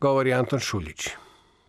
Govori Anton Šuljić.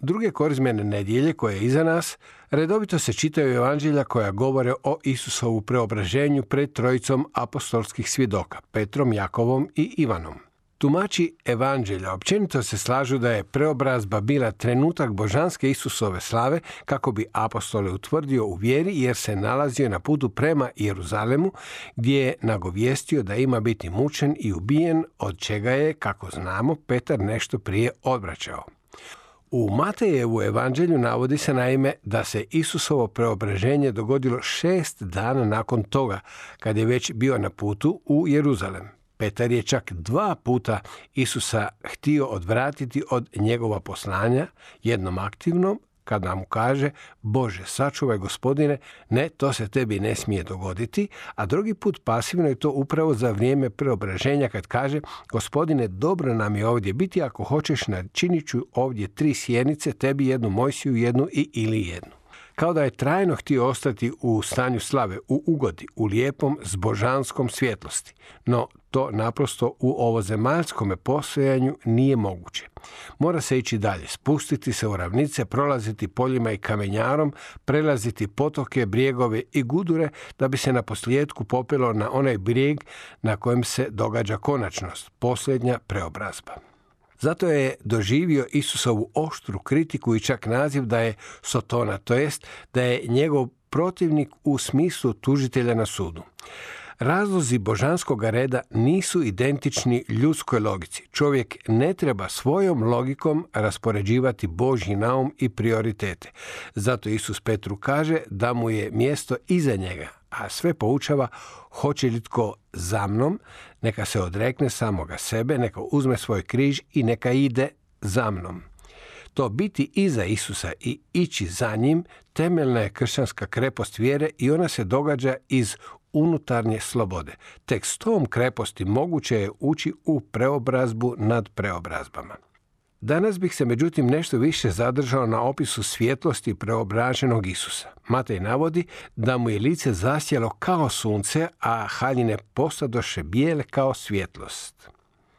Druge korizmene nedjelje koje je iza nas, redovito se čitaju evanđelja koja govore o Isusovu preobraženju pred trojicom apostolskih svjedoka, Petrom, Jakovom i Ivanom. Tumači evanđelja općenito se slažu da je preobrazba bila trenutak božanske Isusove slave kako bi apostole utvrdio u vjeri jer se nalazio na putu prema Jeruzalemu gdje je nagovijestio da ima biti mučen i ubijen od čega je, kako znamo, Petar nešto prije odvraćao. U Matejevu evanđelju navodi se naime da se Isusovo preobraženje dogodilo šest dana nakon toga, kad je već bio na putu u Jeruzalem. Petar je čak dva puta Isusa htio odvratiti od njegova poslanja, jednom aktivnom, kada mu kaže Bože, sačuvaj gospodine, ne, to se tebi ne smije dogoditi, a drugi put pasivno je to upravo za vrijeme preobraženja kad kaže gospodine, dobro nam je ovdje biti, ako hoćeš načinit ću ovdje tri sjenice, tebi jednu Mojsiju, jednu i ili jednu kao da je trajno htio ostati u stanju slave, u ugodi, u lijepom zbožanskom svjetlosti. No, to naprosto u ovozemaljskome postojanju nije moguće. Mora se ići dalje, spustiti se u ravnice, prolaziti poljima i kamenjarom, prelaziti potoke, brijegove i gudure, da bi se na posljedku popelo na onaj brijeg na kojem se događa konačnost, posljednja preobrazba. Zato je doživio Isusovu oštru kritiku i čak naziv da je Sotona, to jest da je njegov protivnik u smislu tužitelja na sudu. Razlozi božanskog reda nisu identični ljudskoj logici. Čovjek ne treba svojom logikom raspoređivati Božji naum i prioritete. Zato Isus Petru kaže da mu je mjesto iza njega, a sve poučava hoće li tko za mnom, neka se odrekne samoga sebe, neka uzme svoj križ i neka ide za mnom. To biti iza Isusa i ići za njim temeljna je kršćanska krepost vjere i ona se događa iz unutarnje slobode. Tek s tom kreposti moguće je ući u preobrazbu nad preobrazbama. Danas bih se međutim nešto više zadržao na opisu svjetlosti preobraženog Isusa. Matej navodi da mu je lice zasjelo kao sunce, a haljine postadoše bijele kao svjetlost.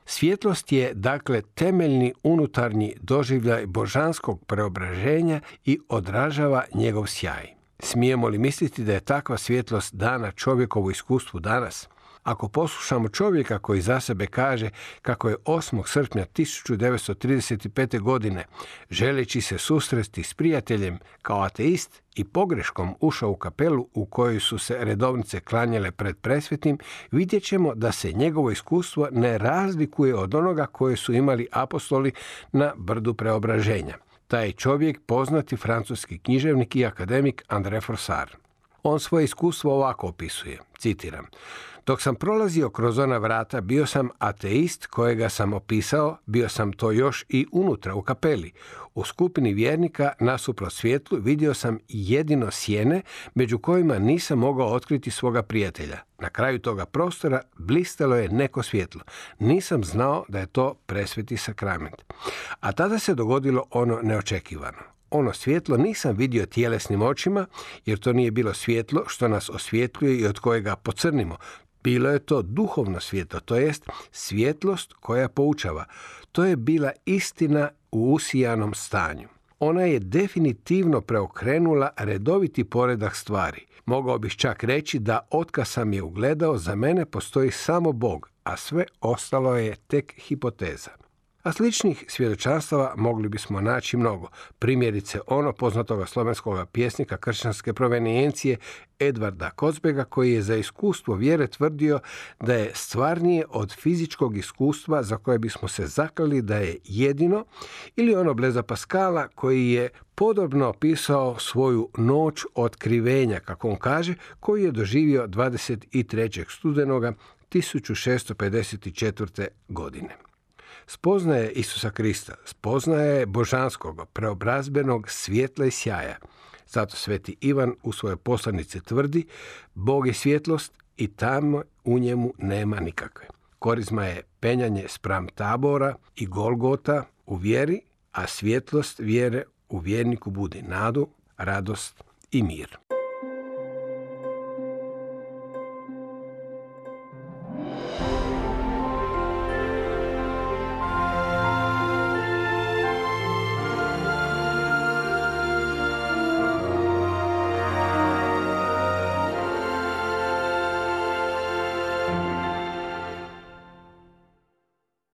Svjetlost je dakle temeljni unutarnji doživljaj božanskog preobraženja i odražava njegov sjaj. Smijemo li misliti da je takva svjetlost dana čovjekovu iskustvu danas? Ako poslušamo čovjeka koji za sebe kaže kako je 8. srpnja 1935. godine, želeći se susresti s prijateljem kao ateist i pogreškom ušao u kapelu u kojoj su se redovnice klanjale pred presvetim, vidjet ćemo da se njegovo iskustvo ne razlikuje od onoga koje su imali apostoli na brdu preobraženja. Taj čovjek poznati francuski književnik i akademik André Forsar. On svoje iskustvo ovako opisuje, citiram, dok sam prolazio kroz ona vrata, bio sam ateist kojega sam opisao, bio sam to još i unutra u kapeli. U skupini vjernika nasuprot svjetlu vidio sam jedino sjene među kojima nisam mogao otkriti svoga prijatelja. Na kraju toga prostora blistalo je neko svjetlo. Nisam znao da je to presveti sakrament. A tada se dogodilo ono neočekivano ono svjetlo nisam vidio tjelesnim očima, jer to nije bilo svjetlo što nas osvjetljuje i od kojega pocrnimo. Bilo je to duhovno svjetlo, to jest svjetlost koja poučava. To je bila istina u usijanom stanju. Ona je definitivno preokrenula redoviti poredak stvari. Mogao bih čak reći da otkad sam je ugledao, za mene postoji samo Bog, a sve ostalo je tek hipoteza. A sličnih svjedočanstava mogli bismo naći mnogo. Primjerice ono poznatoga slovenskog pjesnika kršćanske provenijencije Edvarda Kozbega koji je za iskustvo vjere tvrdio da je stvarnije od fizičkog iskustva za koje bismo se zaklali da je jedino ili ono Bleza Paskala koji je podobno opisao svoju noć otkrivenja, kako on kaže, koju je doživio 23. studenoga 1654. godine. Spoznaje Isusa Krista, spoznaje božanskog, preobrazbenog svjetla i sjaja. Zato sveti Ivan u svojoj poslanici tvrdi, Bog je svjetlost i tamo u njemu nema nikakve. Korizma je penjanje spram tabora i Golgota u vjeri, a svjetlost vjere u vjerniku budi nadu, radost i mir.